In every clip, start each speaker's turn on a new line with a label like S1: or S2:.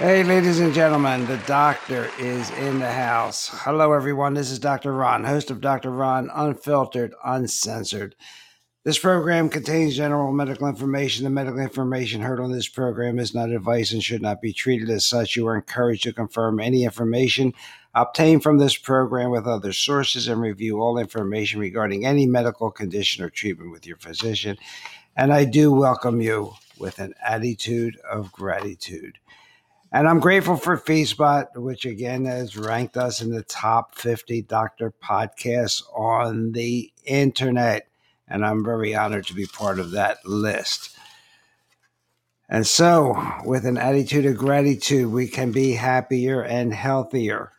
S1: Hey, ladies and gentlemen, the doctor is in the house. Hello, everyone. This is Dr. Ron, host of Dr. Ron Unfiltered, Uncensored. This program contains general medical information. The medical information heard on this program is not advice and should not be treated as such. You are encouraged to confirm any information obtained from this program with other sources and review all information regarding any medical condition or treatment with your physician. And I do welcome you with an attitude of gratitude. And I'm grateful for FeedSpot, which again has ranked us in the top 50 doctor podcasts on the internet. And I'm very honored to be part of that list. And so, with an attitude of gratitude, we can be happier and healthier.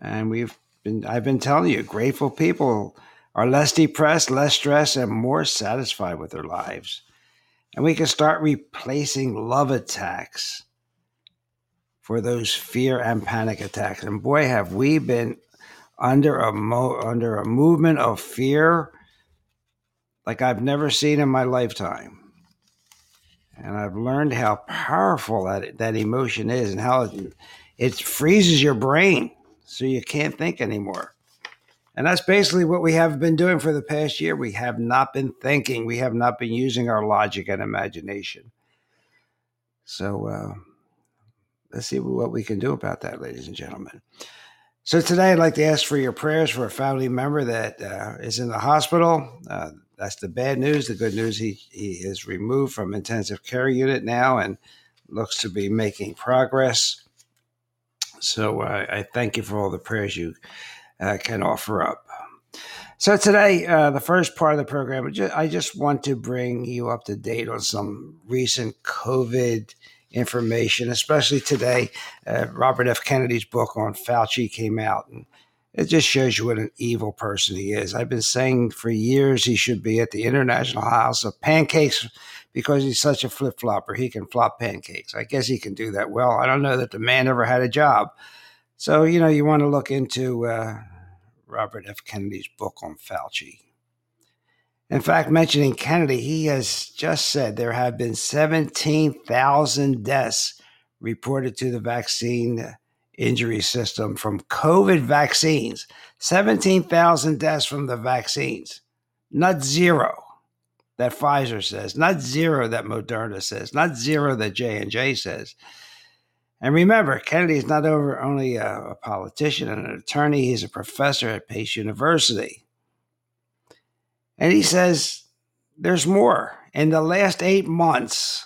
S1: And we've been, I've been telling you, grateful people are less depressed, less stressed, and more satisfied with their lives and we can start replacing love attacks for those fear and panic attacks. And boy, have we been under a mo- under a movement of fear like I've never seen in my lifetime. And I've learned how powerful that that emotion is, and how it, it freezes your brain so you can't think anymore. And that's basically what we have been doing for the past year. We have not been thinking, we have not been using our logic and imagination. So uh, let's see what we can do about that, ladies and gentlemen. So today, I'd like to ask for your prayers for a family member that uh, is in the hospital. Uh, that's the bad news. The good news, he, he is removed from intensive care unit now and looks to be making progress. So uh, I thank you for all the prayers you uh, can offer up. So today, uh, the first part of the program, I just want to bring you up to date on some recent COVID information, especially today. Uh, Robert F. Kennedy's book on Fauci came out, and it just shows you what an evil person he is. I've been saying for years he should be at the International House of Pancakes because he's such a flip flopper. He can flop pancakes. I guess he can do that well. I don't know that the man ever had a job. So, you know, you want to look into uh, Robert F. Kennedy's book on Fauci. In fact, mentioning Kennedy, he has just said there have been 17,000 deaths reported to the vaccine injury system from COVID vaccines. 17,000 deaths from the vaccines, not zero that Pfizer says, not zero that Moderna says, not zero that J&J says. And remember, Kennedy is not over only a, a politician and an attorney, he's a professor at Pace University. And he says there's more. In the last eight months,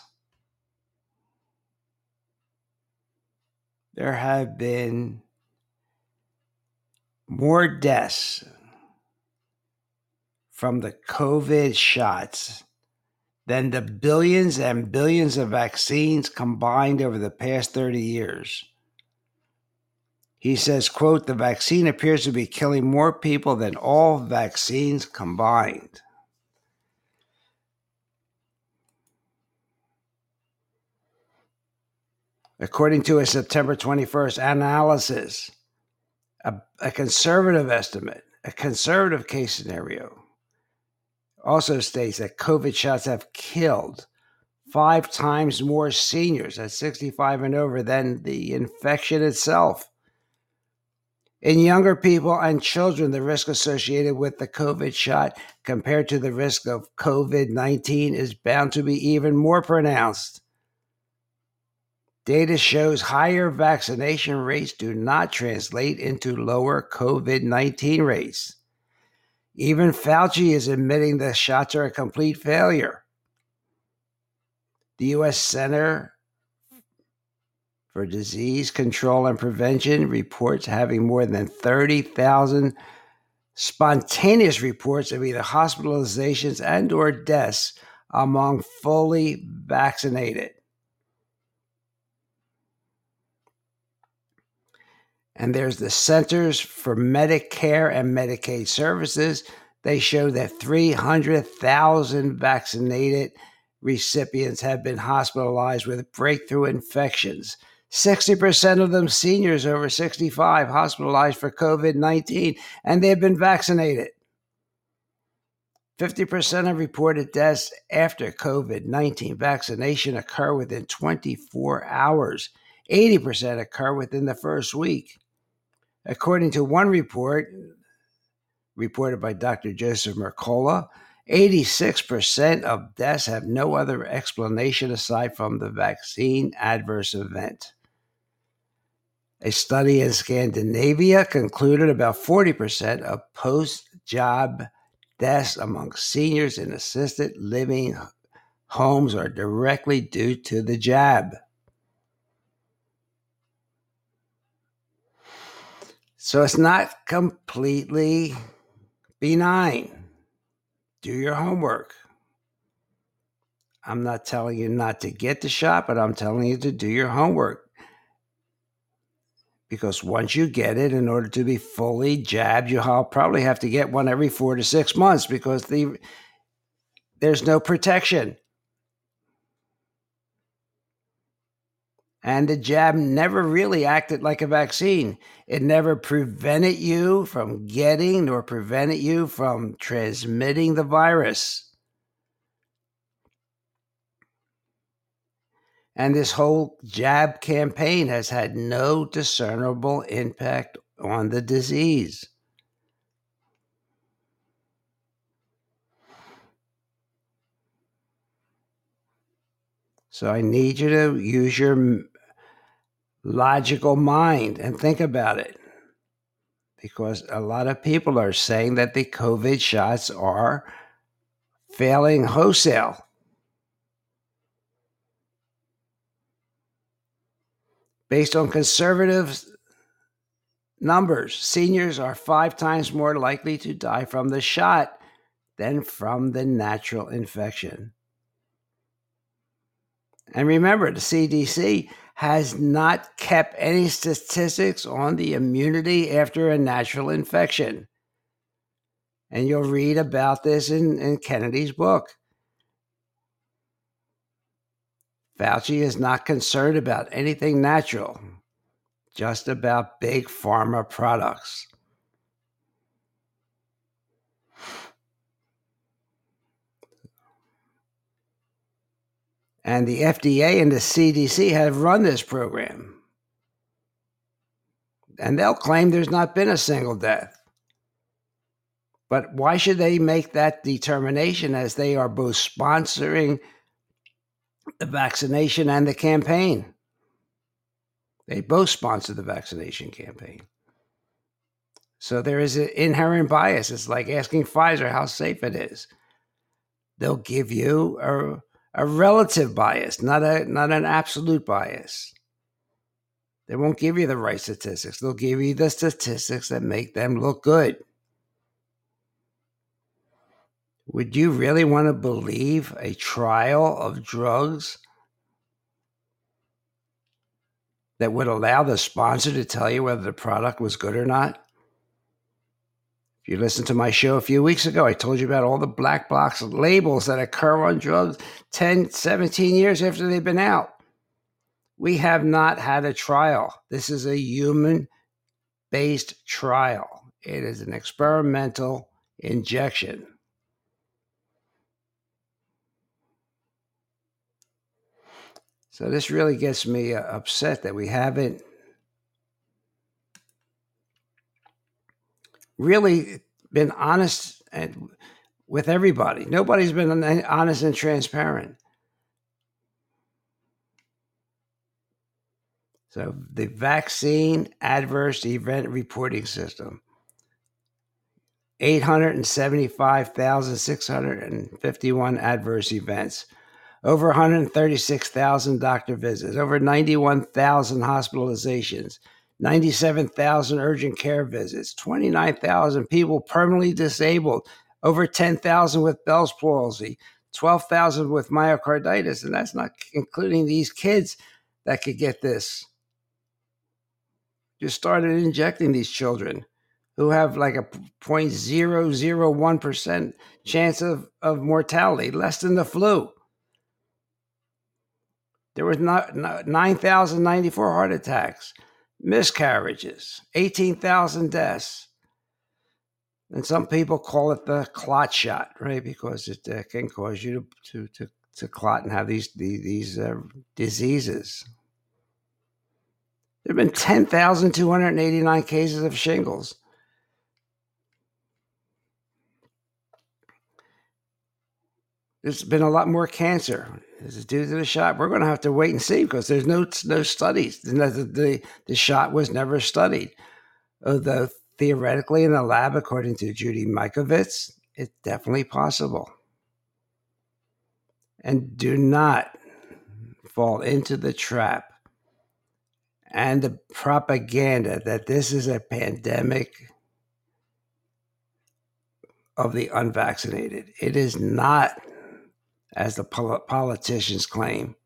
S1: there have been more deaths from the COVID shots than the billions and billions of vaccines combined over the past 30 years. He says, quote, the vaccine appears to be killing more people than all vaccines combined. According to a September 21st analysis, a, a conservative estimate, a conservative case scenario, also states that COVID shots have killed five times more seniors at 65 and over than the infection itself. In younger people and children, the risk associated with the COVID shot compared to the risk of COVID 19 is bound to be even more pronounced. Data shows higher vaccination rates do not translate into lower COVID 19 rates. Even Fauci is admitting the shots are a complete failure. The U.S. Center for Disease Control and Prevention reports having more than 30,000 spontaneous reports of either hospitalizations and or deaths among fully vaccinated. And there's the Centers for Medicare and Medicaid Services. They show that 300,000 vaccinated recipients have been hospitalized with breakthrough infections. 60% of them seniors over 65 hospitalized for COVID 19, and they've been vaccinated. 50% of reported deaths after COVID 19 vaccination occur within 24 hours. 80% occur within the first week. According to one report reported by Dr. Joseph Mercola, 86% of deaths have no other explanation aside from the vaccine adverse event. A study in Scandinavia concluded about 40% of post job deaths among seniors in assisted living homes are directly due to the jab. So it's not completely benign. Do your homework. I'm not telling you not to get the shot, but I'm telling you to do your homework. Because once you get it, in order to be fully jabbed, you'll probably have to get one every four to six months because the there's no protection. And the jab never really acted like a vaccine. It never prevented you from getting nor prevented you from transmitting the virus. And this whole jab campaign has had no discernible impact on the disease. So I need you to use your logical mind and think about it. Because a lot of people are saying that the COVID shots are failing wholesale. Based on conservative numbers, seniors are five times more likely to die from the shot than from the natural infection. And remember, the CDC has not kept any statistics on the immunity after a natural infection. And you'll read about this in, in Kennedy's book. Fauci is not concerned about anything natural, just about big pharma products. And the FDA and the CDC have run this program. And they'll claim there's not been a single death. But why should they make that determination as they are both sponsoring the vaccination and the campaign? They both sponsor the vaccination campaign. So there is an inherent bias. It's like asking Pfizer how safe it is. They'll give you a a relative bias, not a not an absolute bias. They won't give you the right statistics. They'll give you the statistics that make them look good. Would you really want to believe a trial of drugs that would allow the sponsor to tell you whether the product was good or not? If you listened to my show a few weeks ago, I told you about all the black box labels that occur on drugs 10, 17 years after they've been out. We have not had a trial. This is a human based trial, it is an experimental injection. So, this really gets me uh, upset that we haven't really been honest and with everybody. Nobody's been honest and transparent. So the vaccine adverse event reporting system. 875,651 adverse events, over 136,000 doctor visits, over 91,000 hospitalizations, 97,000 urgent care visits, 29,000 people permanently disabled, over 10,000 with Bell's palsy, 12,000 with myocarditis. And that's not including these kids that could get this. Just started injecting these children who have like a 0.001% chance of, of mortality, less than the flu. There was not, not 9,094 heart attacks miscarriages, 18,000 deaths, And some people call it the clot shot, right? Because it uh, can cause you to, to, to, clot and have these, these, these uh, diseases. There have been 10,289 cases of shingles. There's been a lot more cancer. Is it due to the shot? We're going to have to wait and see because there's no no studies. The, the, the shot was never studied. Although theoretically in the lab, according to Judy Mikovits, it's definitely possible. And do not fall into the trap and the propaganda that this is a pandemic of the unvaccinated. It is not, as the politicians claim.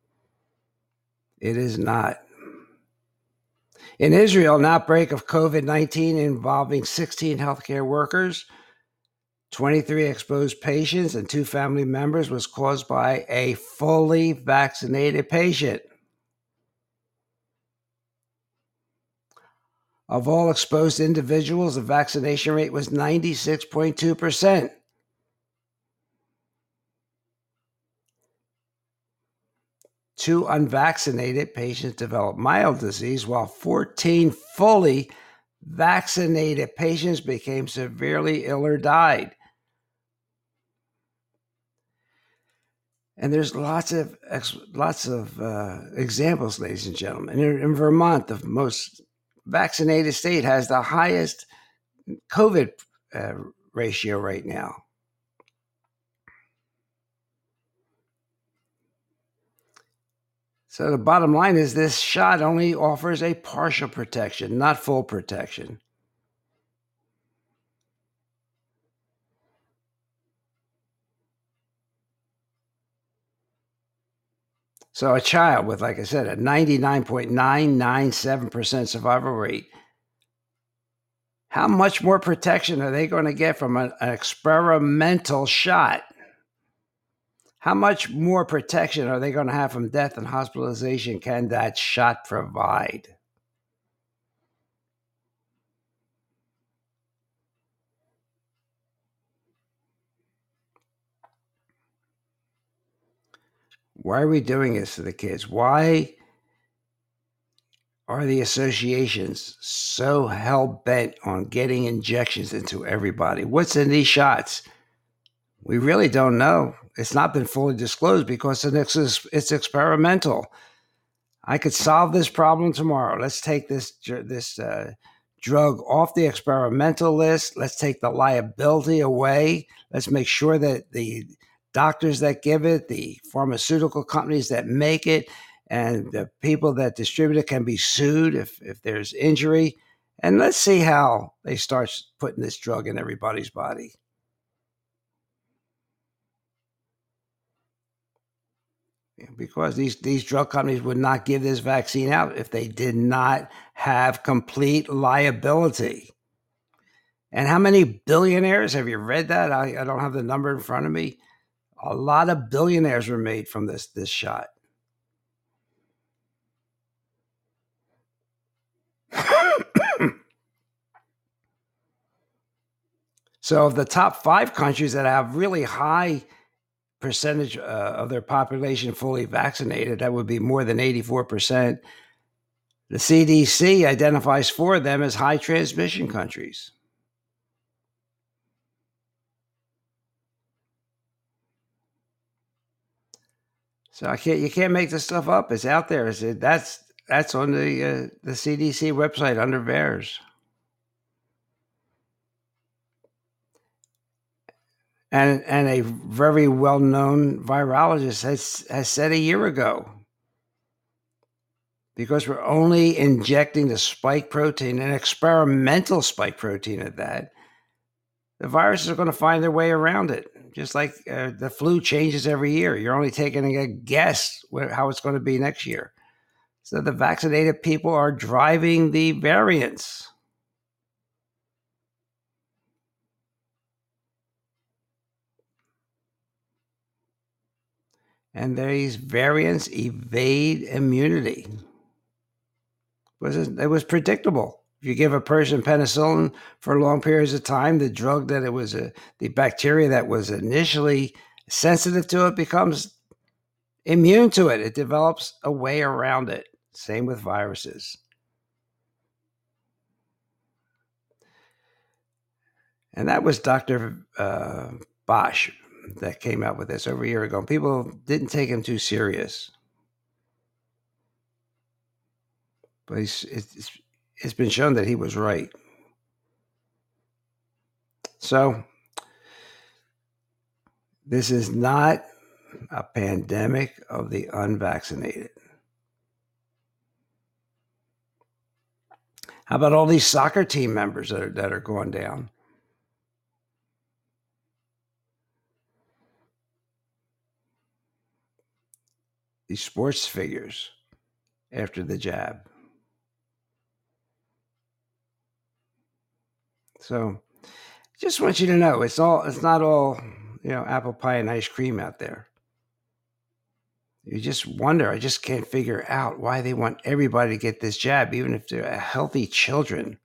S1: It is not. In Israel, an outbreak of COVID 19 involving 16 healthcare workers, 23 exposed patients, and two family members was caused by a fully vaccinated patient. Of all exposed individuals, the vaccination rate was 96.2%. Two unvaccinated patients developed mild disease, while 14 fully vaccinated patients became severely ill or died. And there's lots of lots of uh, examples, ladies and gentlemen. In, in Vermont, the most vaccinated state has the highest COVID uh, ratio right now. So the bottom line is this shot only offers a partial protection, not full protection. So a child with, like I said, a 99.997% survival rate, how much more protection are they going to get from an, experimental shot? How much more protection are they going to have from death and hospitalization can that shot provide? Why are we doing this to the kids? Why are the associations so hell bent on getting injections into everybody? What's in these shots? We really don't know. It's not been fully disclosed because it's, it's experimental. I could solve this problem tomorrow. Let's take this this uh, drug off the experimental list. Let's take the liability away. Let's make sure that the doctors that give it, the pharmaceutical companies that make it, and the people that distribute it can be sued if, if there's injury. And let's see how they start putting this drug in everybody's body. Because these, these drug companies would not give this vaccine out if they did not have complete liability. And how many billionaires have you read that? I, I don't have the number in front of me a lot of billionaires were made from this this shot. so, the top five countries that have really high percentage uh, of their population fully vaccinated, that would be more than 84%. The CDC identifies four of them as high transmission countries. So I can't you can't make this stuff up. It's out there. It's, that's that's on the uh, the CDC website under VAERS. And and a very well known virologist has has said a year ago because we're only injecting the spike protein, an experimental spike protein at that, the viruses are going to find their way around it. Just like uh, the flu changes every year. You're only taking a guess how it's going to be next year. So the vaccinated people are driving the variants. And these variants evade immunity. It was, it was predictable. If you give a person penicillin for long periods of time, the drug that it was, a, the bacteria that was initially sensitive to it becomes immune to it. It develops a way around it. Same with viruses. And that was Dr. Uh, Bossche that came out with this over a year ago. People didn't take him too serious. But it's, it's been shown that he was right. So, this is not a pandemic of the unvaccinated. How about all these soccer team members that are, that are going down? These sports figures after the jab. So just want you to know it's all it's not all, you know, apple pie and ice cream out there. You just wonder, I just can't figure out why they want everybody to get this jab, even if they're healthy children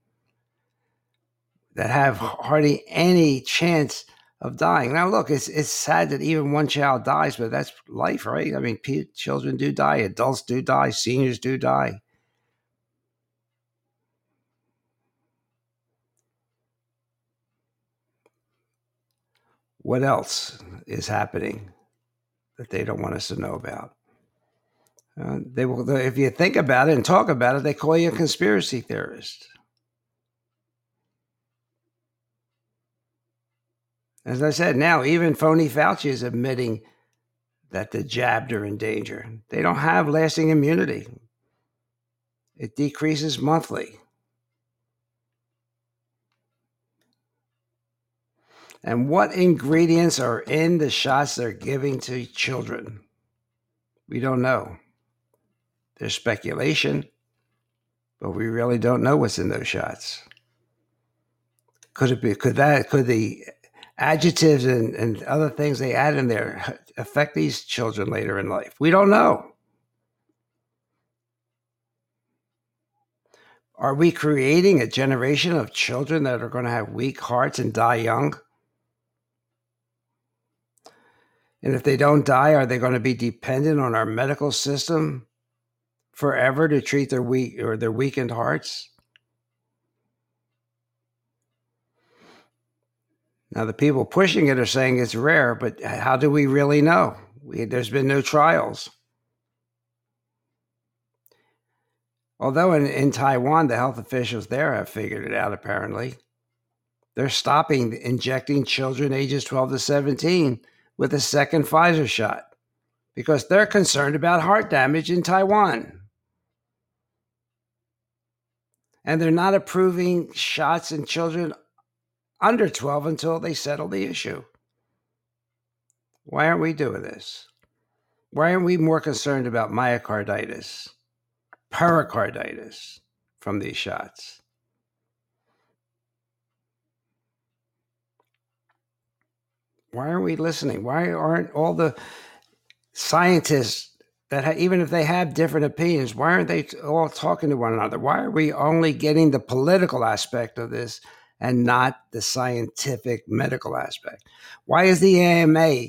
S1: that have hardly any chance of dying. Now, look, it's it's sad that even one child dies, but that's life, right? I mean, children do die, adults do die, seniors do die. What else is happening that they don't want us to know about? Uh, they will, if you think about it and talk about it, they call you a conspiracy theorist. As I said, now even phony Fauci is admitting that the jabbed are in danger. They don't have lasting immunity. It decreases monthly. And what ingredients are in the shots they're giving to children? We don't know. There's speculation, but we really don't know what's in those shots. Could it be, could that, could the adjuvants and, and other things they add in there affect these children later in life? We don't know. Are we creating a generation of children that are going to have weak hearts and die young? And if they don't die, are they going to be dependent on our medical system forever to treat their weak or their weakened hearts? Now, the people pushing it are saying it's rare, but how do we really know? We, there's been no trials. Although in, in Taiwan, the health officials there have figured it out, apparently. They're stopping injecting children ages 12 to 17 with a second Pfizer shot because they're concerned about heart damage in Taiwan. And they're not approving shots in children under 12 until they settle the issue. Why aren't we doing this? Why aren't we more concerned about myocarditis, pericarditis from these shots? Why aren't we listening? Why aren't all the scientists that ha- even if they have different opinions, why aren't they all talking to one another? Why are we only getting the political aspect of this and not the scientific medical aspect? Why is the AMA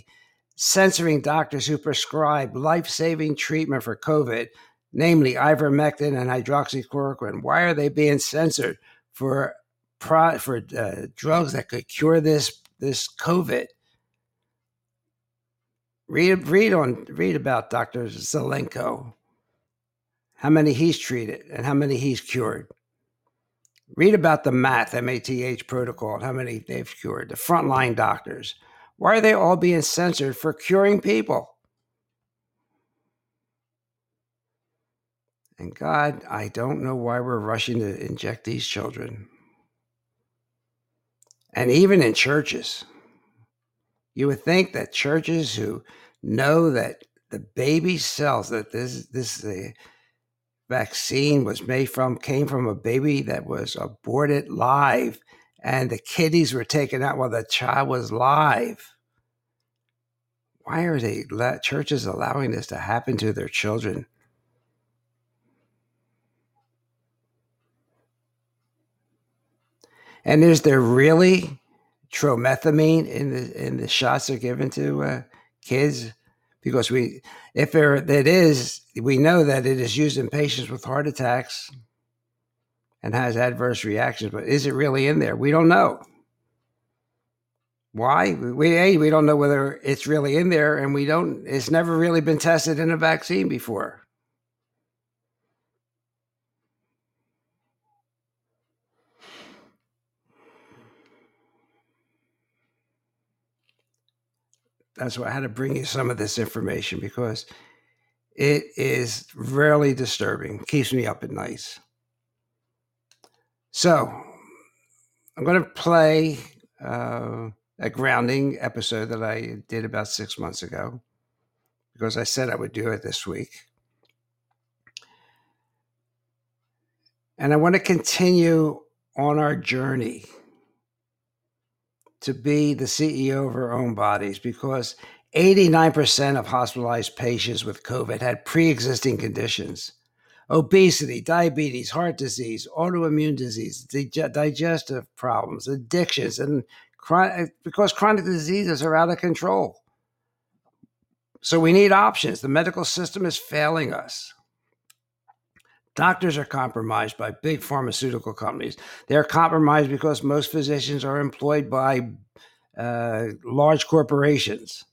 S1: censoring doctors who prescribe life saving treatment for COVID, namely ivermectin and hydroxychloroquine? Why are they being censored for, pro- for uh, drugs that could cure this, this COVID? Read read on read about Dr. Zelenko. How many he's treated and how many he's cured. Read about the MATH, M-A-T-H protocol, how many they've cured. The frontline doctors. Why are they all being censored for curing people? And God, I don't know why we're rushing to inject these children. And even in churches, you would think that churches who know that the baby cells that this this uh, vaccine was made from came from a baby that was aborted live, and the kidneys were taken out while the child was live. Why are they churches allowing this to happen to their children? And is there really tromethamine in the in the shots they're given to uh, kids? Because we, if there that is, we know that it is used in patients with heart attacks and has adverse reactions. But is it really in there? We don't know. Why? We a we don't know whether it's really in there, and we don't. It's never really been tested in a vaccine before. That's why I had to bring you some of this information because it is really disturbing. Keeps me up at night. So I'm going to play uh, a grounding episode that I did about six months ago because I said I would do it this week. And I want to continue on our journey to be the CEO of our own bodies because 89% of hospitalized patients with COVID had pre existing conditions obesity, diabetes, heart disease, autoimmune disease, digestive problems, addictions, and because chronic diseases are out of control. So we need options. The medical system is failing us. Doctors are compromised by big pharmaceutical companies. They're compromised because most physicians are employed by uh, large corporations.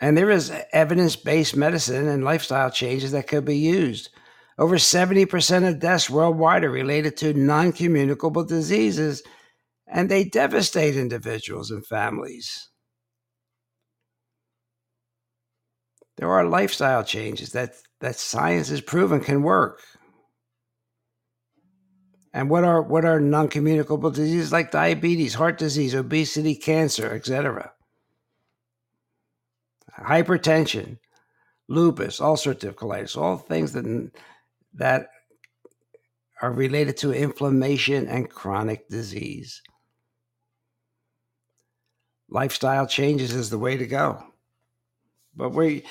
S1: And there is evidence based medicine and lifestyle changes that could be used. Over 70% of deaths worldwide are related to non communicable diseases, and they devastate individuals and families. There are lifestyle changes that, that science has proven can work. And what are what are non-communicable diseases like diabetes, heart disease, obesity, cancer, etc. Hypertension, lupus, ulcerative colitis, all things that that are related to inflammation and chronic disease. Lifestyle changes is the way to go. But we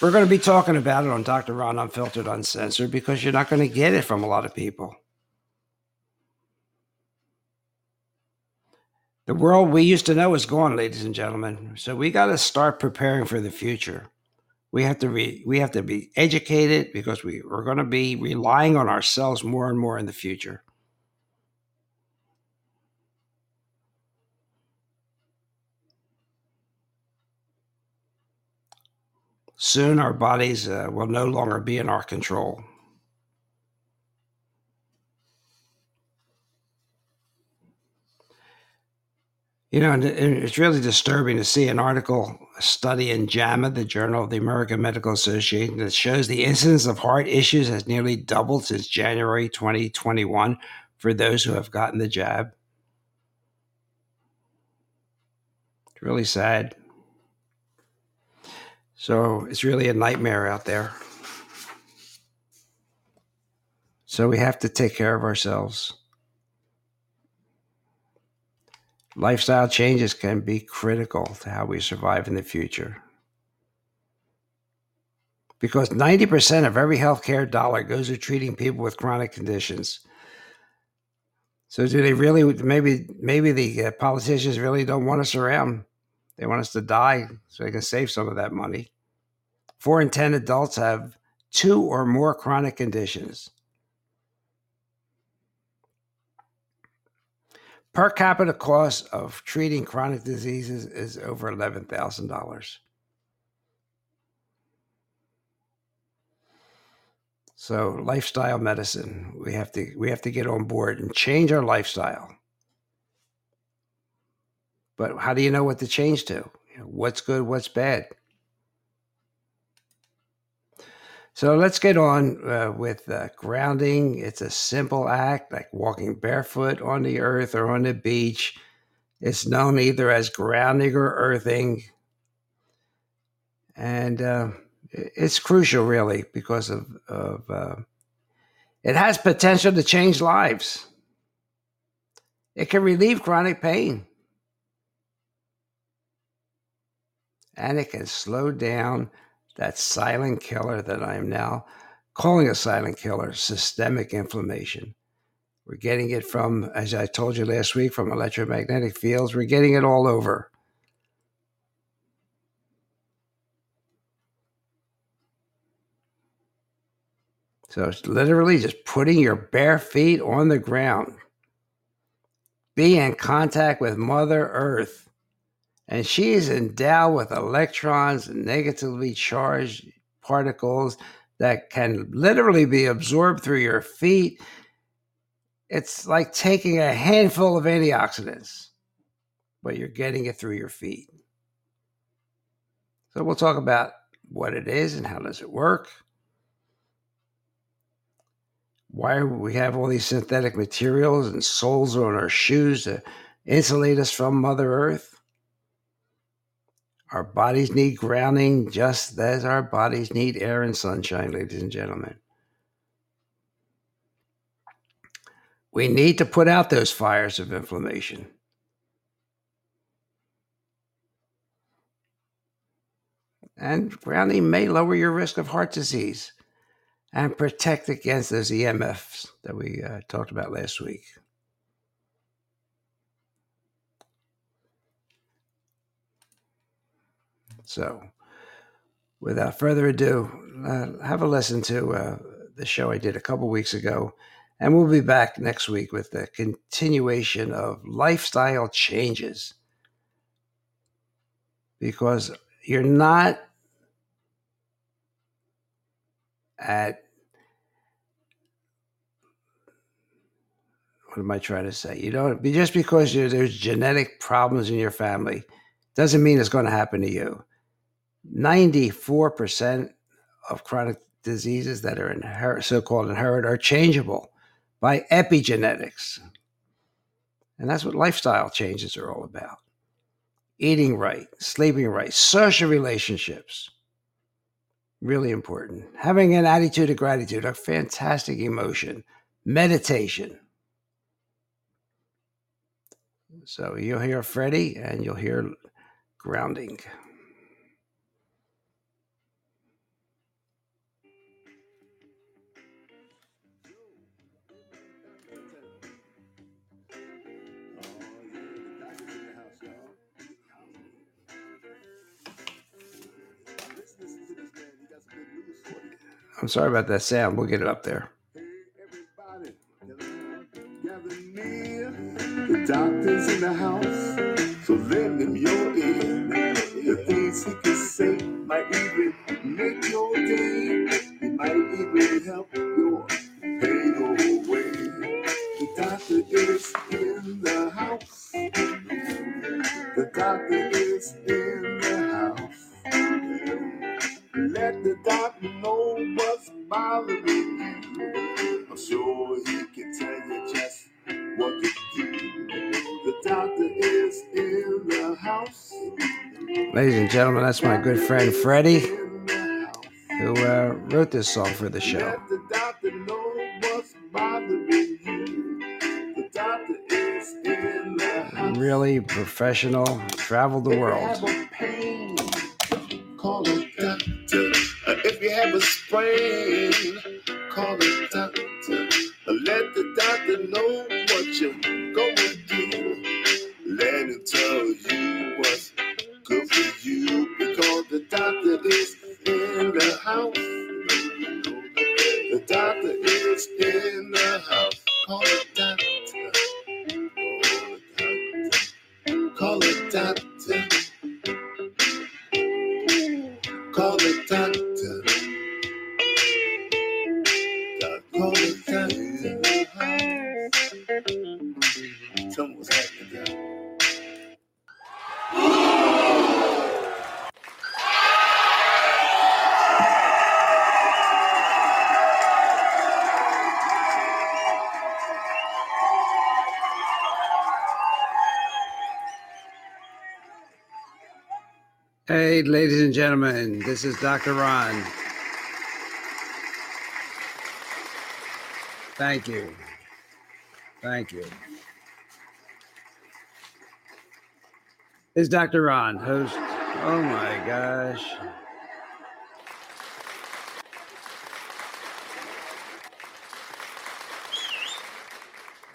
S1: we're going to be talking about it on Dr. Ron Unfiltered Uncensored because you're not going to get it from a lot of people. The world we used to know is gone, ladies and gentlemen. So we got to start preparing for the future. We have to be we have to be educated because we, we're going to be relying on ourselves more and more in the future. Soon our bodies uh, will no longer be in our control. You know, it's really disturbing to see an article, a study in JAMA, the Journal of the American Medical Association, that shows the incidence of heart issues has nearly doubled since January 2021 for those who have gotten the jab. It's really sad. So it's really a nightmare out there. So we have to take care of ourselves. Lifestyle changes can be critical to how we survive in the future. Because 90% of every healthcare dollar goes to treating people with chronic conditions. So do they really maybe maybe the uh, politicians really don't want us around they want us to die so they can save some of that money. Four in 10 adults have two or more chronic conditions. Per capita cost of treating chronic diseases is over $11,000. So lifestyle medicine, we have to we have to get on board and change our lifestyle. But how do you know what to change to? What's good, what's bad? So let's get on uh, with uh, grounding. It's a simple act like walking barefoot on the earth or on the beach. It's known either as grounding or earthing. And uh, it's crucial, really, because of, of uh, it has potential to change lives. It can relieve chronic pain. And it can slow down that silent killer that I am now calling a silent killer systemic inflammation. We're getting it from, as I told you last week, from electromagnetic fields. We're getting it all over. So it's literally just putting your bare feet on the ground. Be in contact with Mother Earth. And she is endowed with electrons and negatively charged particles that can literally be absorbed through your feet. It's like taking a handful of antioxidants, but you're getting it through your feet. So we'll talk about what it is and how does it work why we have all these synthetic materials and soles on our shoes to insulate us from Mother Earth. Our bodies need grounding just as our bodies need air and sunshine, ladies and gentlemen. We need to put out those fires of inflammation. And grounding may lower your risk of heart disease and protect against those EMFs that we uh, talked about last week. So, without further ado, uh, have a listen to uh, the show I did a couple weeks ago. And we'll be back next week with the continuation of lifestyle changes. Because you're not at what am I trying to say? You don't just because there's genetic problems in your family doesn't mean it's going to happen to you. 94% of chronic diseases that are inherit, so-called inherited are changeable by epigenetics. And that's what lifestyle changes are all about. Eating right, sleeping right, social relationships, really important. Having an attitude of gratitude, a fantastic emotion, meditation. So you'll hear Freddie and you'll hear grounding. I'm sorry about that sound. We'll get it up there. That's my good friend Freddie, who uh, wrote this song for the show. Let the doctor know what's bothering you. The doctor is in the house. Really professional, traveled the world. The doctor is in Ladies and gentlemen, this is Dr. Ron. Thank you. Thank you. This is Dr. Ron, host. Oh my gosh.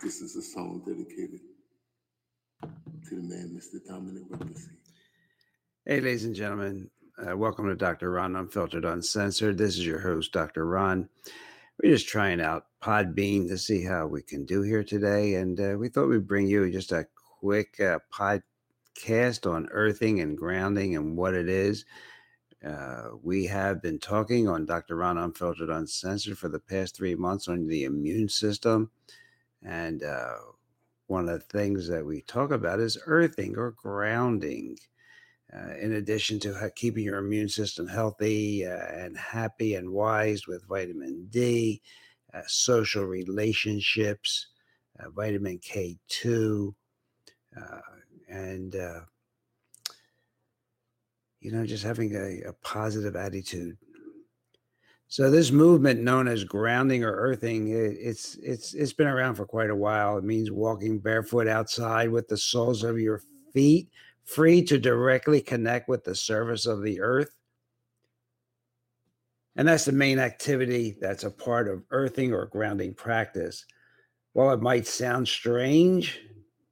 S2: This is a song dedicated to the man, Mr. Dominic Ruckus.
S1: Hey, ladies and gentlemen, uh, welcome to Dr. Ron Unfiltered Uncensored. This is your host, Dr. Ron. We're just trying out Podbean to see how we can do here today. And uh, we thought we'd bring you just a quick uh, podcast on earthing and grounding and what it is. Uh, we have been talking on Dr. Ron Unfiltered Uncensored for the past three months on the immune system. And uh, one of the things that we talk about is earthing or grounding. Uh, in addition to keeping your immune system healthy uh, and happy and wise with vitamin D, uh, social relationships, uh, vitamin K2, uh, and you know, just having a, a positive attitude. So this movement known as grounding or earthing, it, it's it's it's been around for quite a while. It means walking barefoot outside with the soles of your feet free to directly connect with the surface of the earth. And that's the main activity that's a part of earthing or grounding practice. While it might sound strange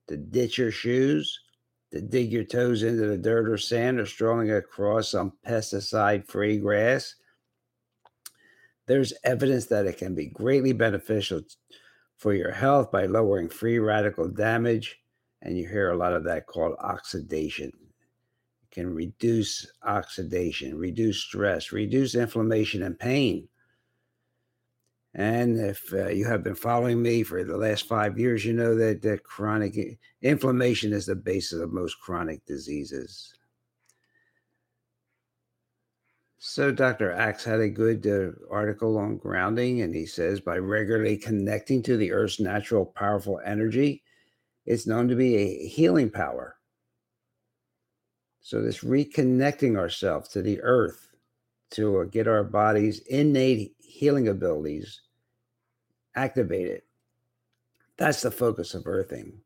S1: to ditch your shoes, to dig your toes into the dirt or sand, or strolling across some pesticide free grass, there's evidence that it can be greatly beneficial for your health by lowering free radical damage and you hear a lot of that called oxidation. It can reduce oxidation, reduce stress, reduce inflammation and pain. And if uh, you have been following me for the last five years, you know that, that chronic inflammation is the basis of most chronic diseases. So, Dr. Axe had a good uh, article on grounding, and he says by regularly connecting to the Earth's natural, powerful energy, it's known to be a healing power. So, this reconnecting ourselves to the earth to uh, get our body's innate healing abilities activated. That's the focus of earthing.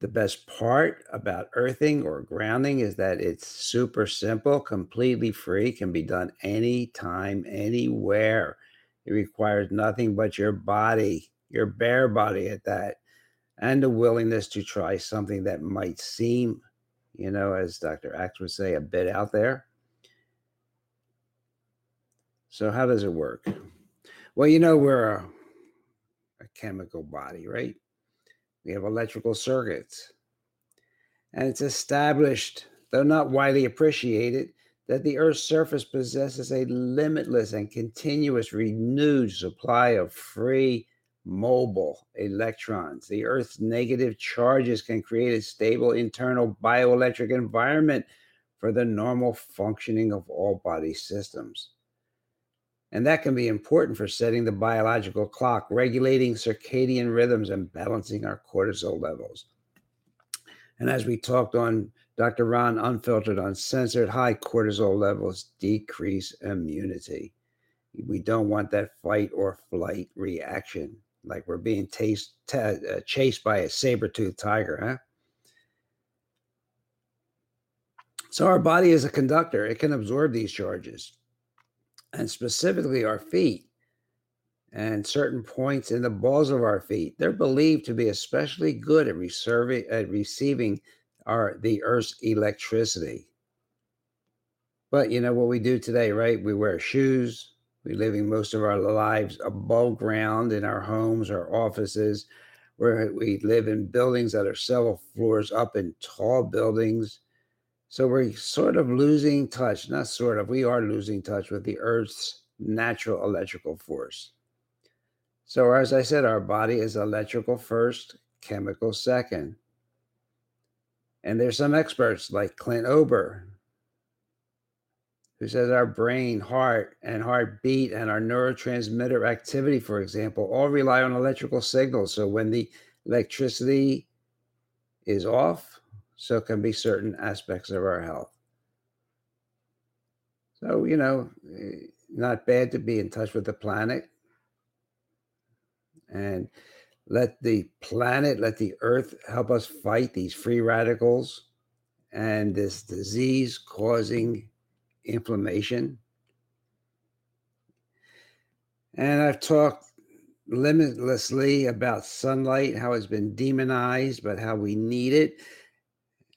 S1: The best part about earthing or grounding is that it's super simple, completely free, can be done anytime, anywhere. It requires nothing but your body, your bare body at that and a willingness to try something that might seem, you know, as Dr. Axe would say, a bit out there. So, how does it work? Well, you know, we're a, a chemical body, right? We have electrical circuits. And it's established, though not widely appreciated, that the Earth's surface possesses a limitless and continuous renewed supply of free mobile electrons. The Earth's negative charges can create a stable internal bioelectric environment for the normal functioning of all body systems. And that can be important for setting the biological clock, regulating circadian rhythms, and balancing our cortisol levels. And as we talked on Dr. Ron Unfiltered Uncensored, high cortisol levels decrease immunity. We don't want that fight or flight reaction like we're being taste, t- uh, chased by a saber-toothed tiger, huh? So our body is a conductor. It can absorb these charges. And specifically our feet and certain points in the balls of our feet, they're believed to be especially good at, reserving, at receiving our the earth's electricity. But you know what we do today, right? We wear shoes, we're living most of our lives above ground in our homes, our offices, where we live in buildings that are several floors up in tall buildings. So we're sort of losing touch, not sort of, we are losing touch with the Earth's natural electrical force. So, as I said, our body is electrical first, chemical second. And there's some experts like Clint Ober who says our brain, heart, and heartbeat and our neurotransmitter activity, for example, all rely on electrical signals. So when the electricity is off, so can be certain aspects of our health. So, you know, eh, not bad to be in touch with the planet and let the planet, let the earth help us fight these free radicals and this disease causing inflammation. And I've talked limitlessly about sunlight, how it's been demonized, but how we need it.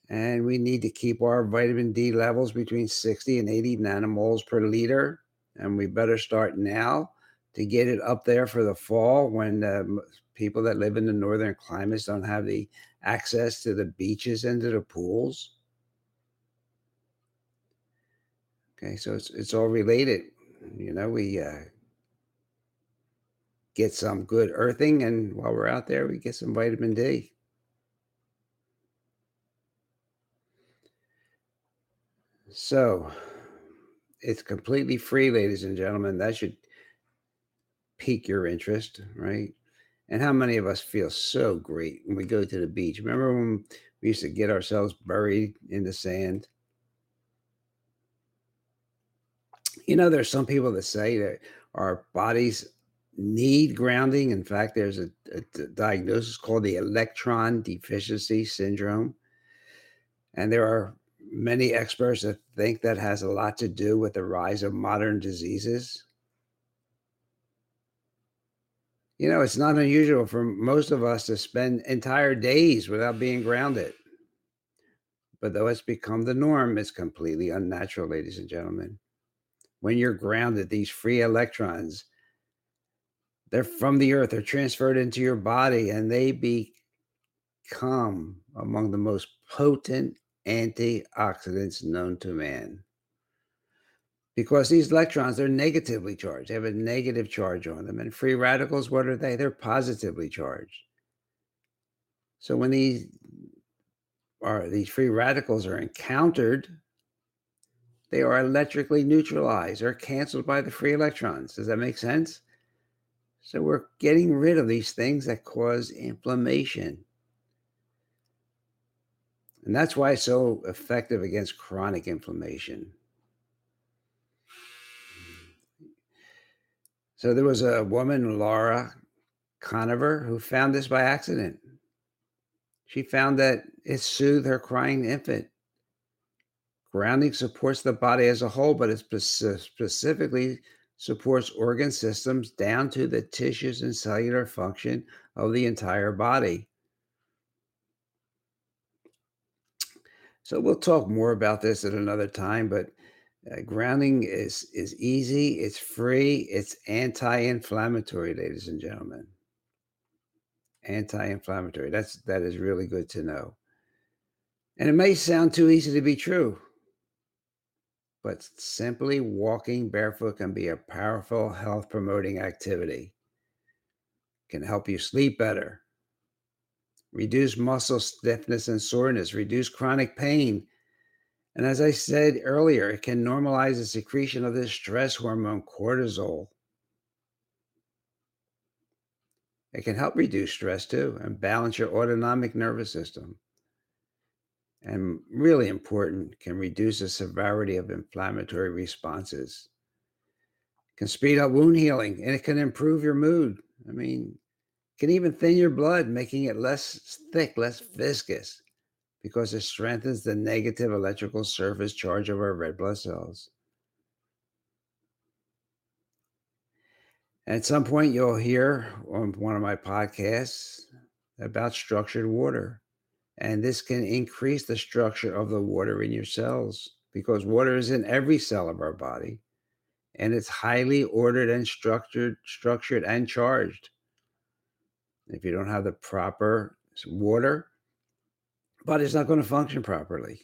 S1: And we need to keep our vitamin D levels between 60 and 80 nanomoles per liter. And we better start now to get it up there for the fall when uh, people that live in the northern climates don't have the access to the beaches and to the pools. Okay, so it's it's all related. You know, we uh, get some good earthing, and while we're out there, we get some vitamin D. So it's completely free, ladies and gentlemen. That should pique your interest, right? And how many of us feel so great when we go to the beach? Remember when we used to get ourselves buried in the sand? You know, there's some people that say that our bodies need grounding. In fact, there's a, a diagnosis called the electron deficiency syndrome. And there are many experts that think that has a lot to do with the rise of modern diseases. You know, it's not unusual for most of us to spend entire days without being grounded. But though it's become the norm, it's completely unnatural, ladies and gentlemen. When you're grounded, these free electrons, they're mm-hmm. from the earth, they're transferred into your body, and they become among the most potent antioxidants known to man. Because these electrons are negatively charged, they have a negative charge on them. And free radicals, what are they? They're positively charged. So when these are these free radicals are encountered, they are electrically neutralized or canceled by the free electrons. Does that make sense? So we're getting rid of these things that cause inflammation. And that's why it's so effective against chronic inflammation. So there was a woman, Laura Conover, who found this by accident. She found that it soothed her crying infant. Grounding supports the body as a whole, but it specifically supports organ systems down to the tissues and cellular function of the entire body. So we'll talk more about this at another time, but uh, grounding is is easy, it's free, it's anti-inflammatory, ladies and gentlemen. Anti-inflammatory. That's that is really good to know. And it may sound too easy to be true, but simply walking barefoot can be a powerful health promoting activity. Can help you sleep better, reduce muscle stiffness and soreness, reduce chronic pain. And as I said earlier, it can normalize the secretion of this stress hormone, cortisol. It can help reduce stress too and balance your autonomic nervous system. And really important, can reduce the severity of inflammatory responses. Can speed up wound healing and it can improve your mood. I mean, can even thin your blood, making it less thick, less viscous, because it strengthens the negative electrical surface charge of our red blood cells. At some point, you'll hear on one of my podcasts about structured water. And this can increase the structure of the water in your cells because water is in every cell of our body and it's highly ordered and structured, structured and charged. If you don't have the proper water, body's not going to function properly.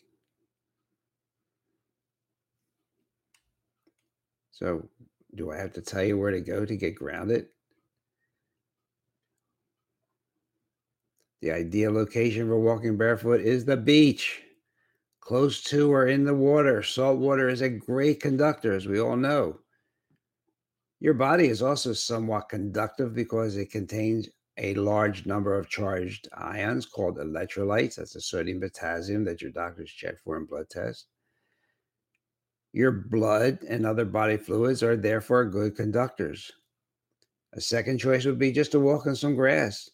S1: So, do I have to tell you where to go to get grounded? The ideal location for walking barefoot is the beach, close to or in the water. Salt water is a great conductor, as we all know. Your body is also somewhat conductive because it contains a large number of charged ions called electrolytes. That's the sodium potassium that your doctors check for in blood tests. Your blood and other body fluids are therefore good conductors. A second choice would be just to walk on some grass,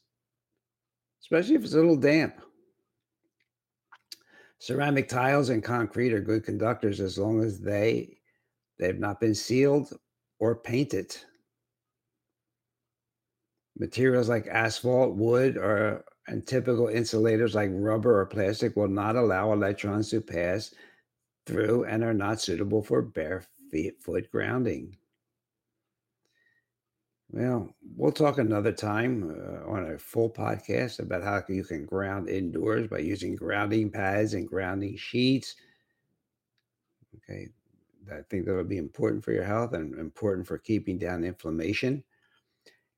S1: especially if it's a little damp. Ceramic tiles and concrete are good conductors as long as they they've not been sealed or painted. Materials like asphalt, wood, or and typical insulators like rubber or plastic will not allow electrons to pass through and are not suitable for barefoot grounding. Well, we'll talk another time uh, on a full podcast about how you can ground indoors by using grounding pads and grounding sheets. Okay. I think that'll be important for your health and important for keeping down inflammation.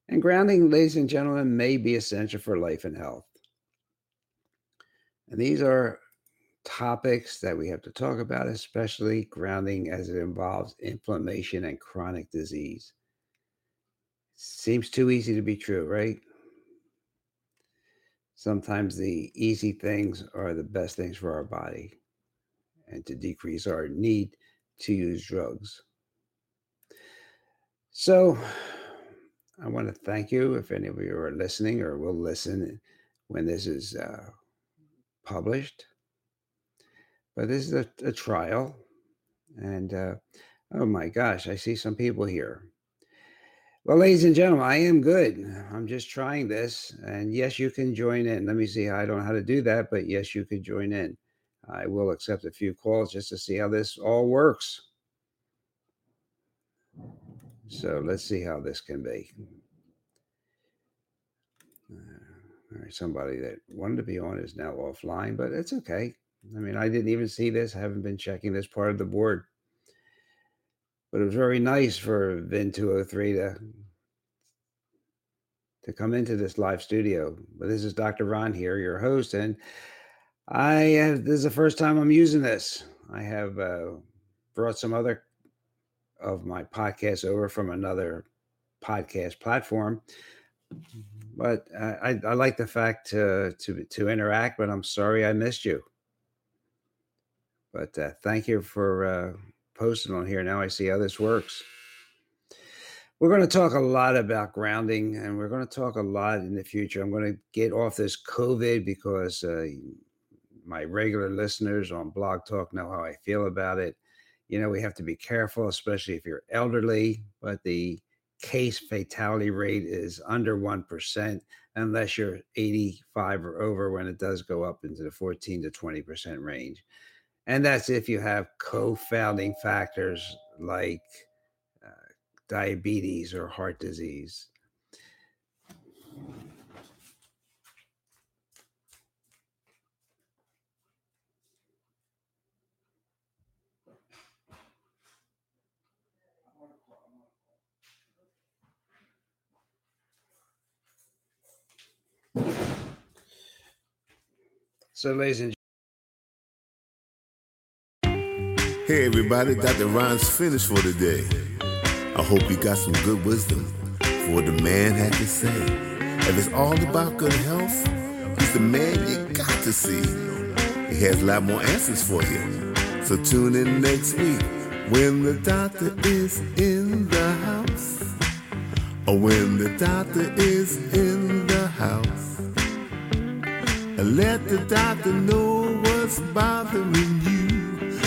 S1: And grounding, ladies and gentlemen, may be essential for life and health. And these are topics that we have to talk about, especially grounding as it involves inflammation and chronic disease. Seems too easy to be true, right? Sometimes the easy things are the best things for our body and to decrease our need to use drugs. So, I want to thank you if any of you are listening or will listen when this is uh, published. But this is a, a trial. And uh, oh my gosh, I see some people here. Well, ladies and gentlemen, I am good. I'm just trying this. And yes, you can join in. Let me see. I don't know how to do that, but yes, you can join in. I will accept a few calls just to see how this all works. So let's see how this can be. All right, somebody that wanted to be on is now offline, but it's okay. I mean, I didn't even see this. I haven't been checking this part of the board. But it was very nice for Vin 203 to to come into this live studio. But this is Dr. Ron here, your host, and I have this is the first time I'm using this. I have uh, brought some other of my podcasts over from another podcast platform, but I, I like the fact to to to interact. But I'm sorry I missed you. But uh, thank you for uh, posting on here. Now I see how this works. We're going to talk a lot about grounding, and we're going to talk a lot in the future. I'm going to get off this COVID because uh, my regular listeners on Blog Talk know how I feel about it. You know, we have to be careful, especially if you're elderly, but the case fatality rate is under 1% unless you're 85 or over when it does go up into the 14 to 20% range. And that's if you have co-founding factors like uh, diabetes or heart disease. So, ladies and
S2: Hey everybody, Dr. Ron's finished for today. I hope you got some good wisdom for what the man had to say. If it's all about good health, he's the man you got to see. He has a lot more answers for you. So tune in next week when the doctor is in the house. Or when the doctor is in the house. And let the doctor know what's bothering you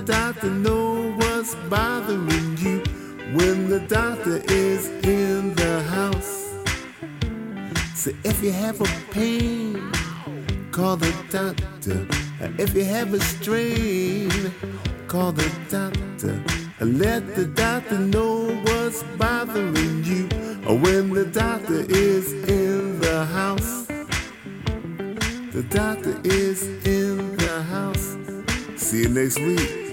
S2: the doctor know what's bothering you when the doctor is in the house. So if you have a pain, call the doctor. If you have a strain, call the doctor. Let the doctor know what's bothering you when the doctor is in the house. The doctor is in the house. See you next week.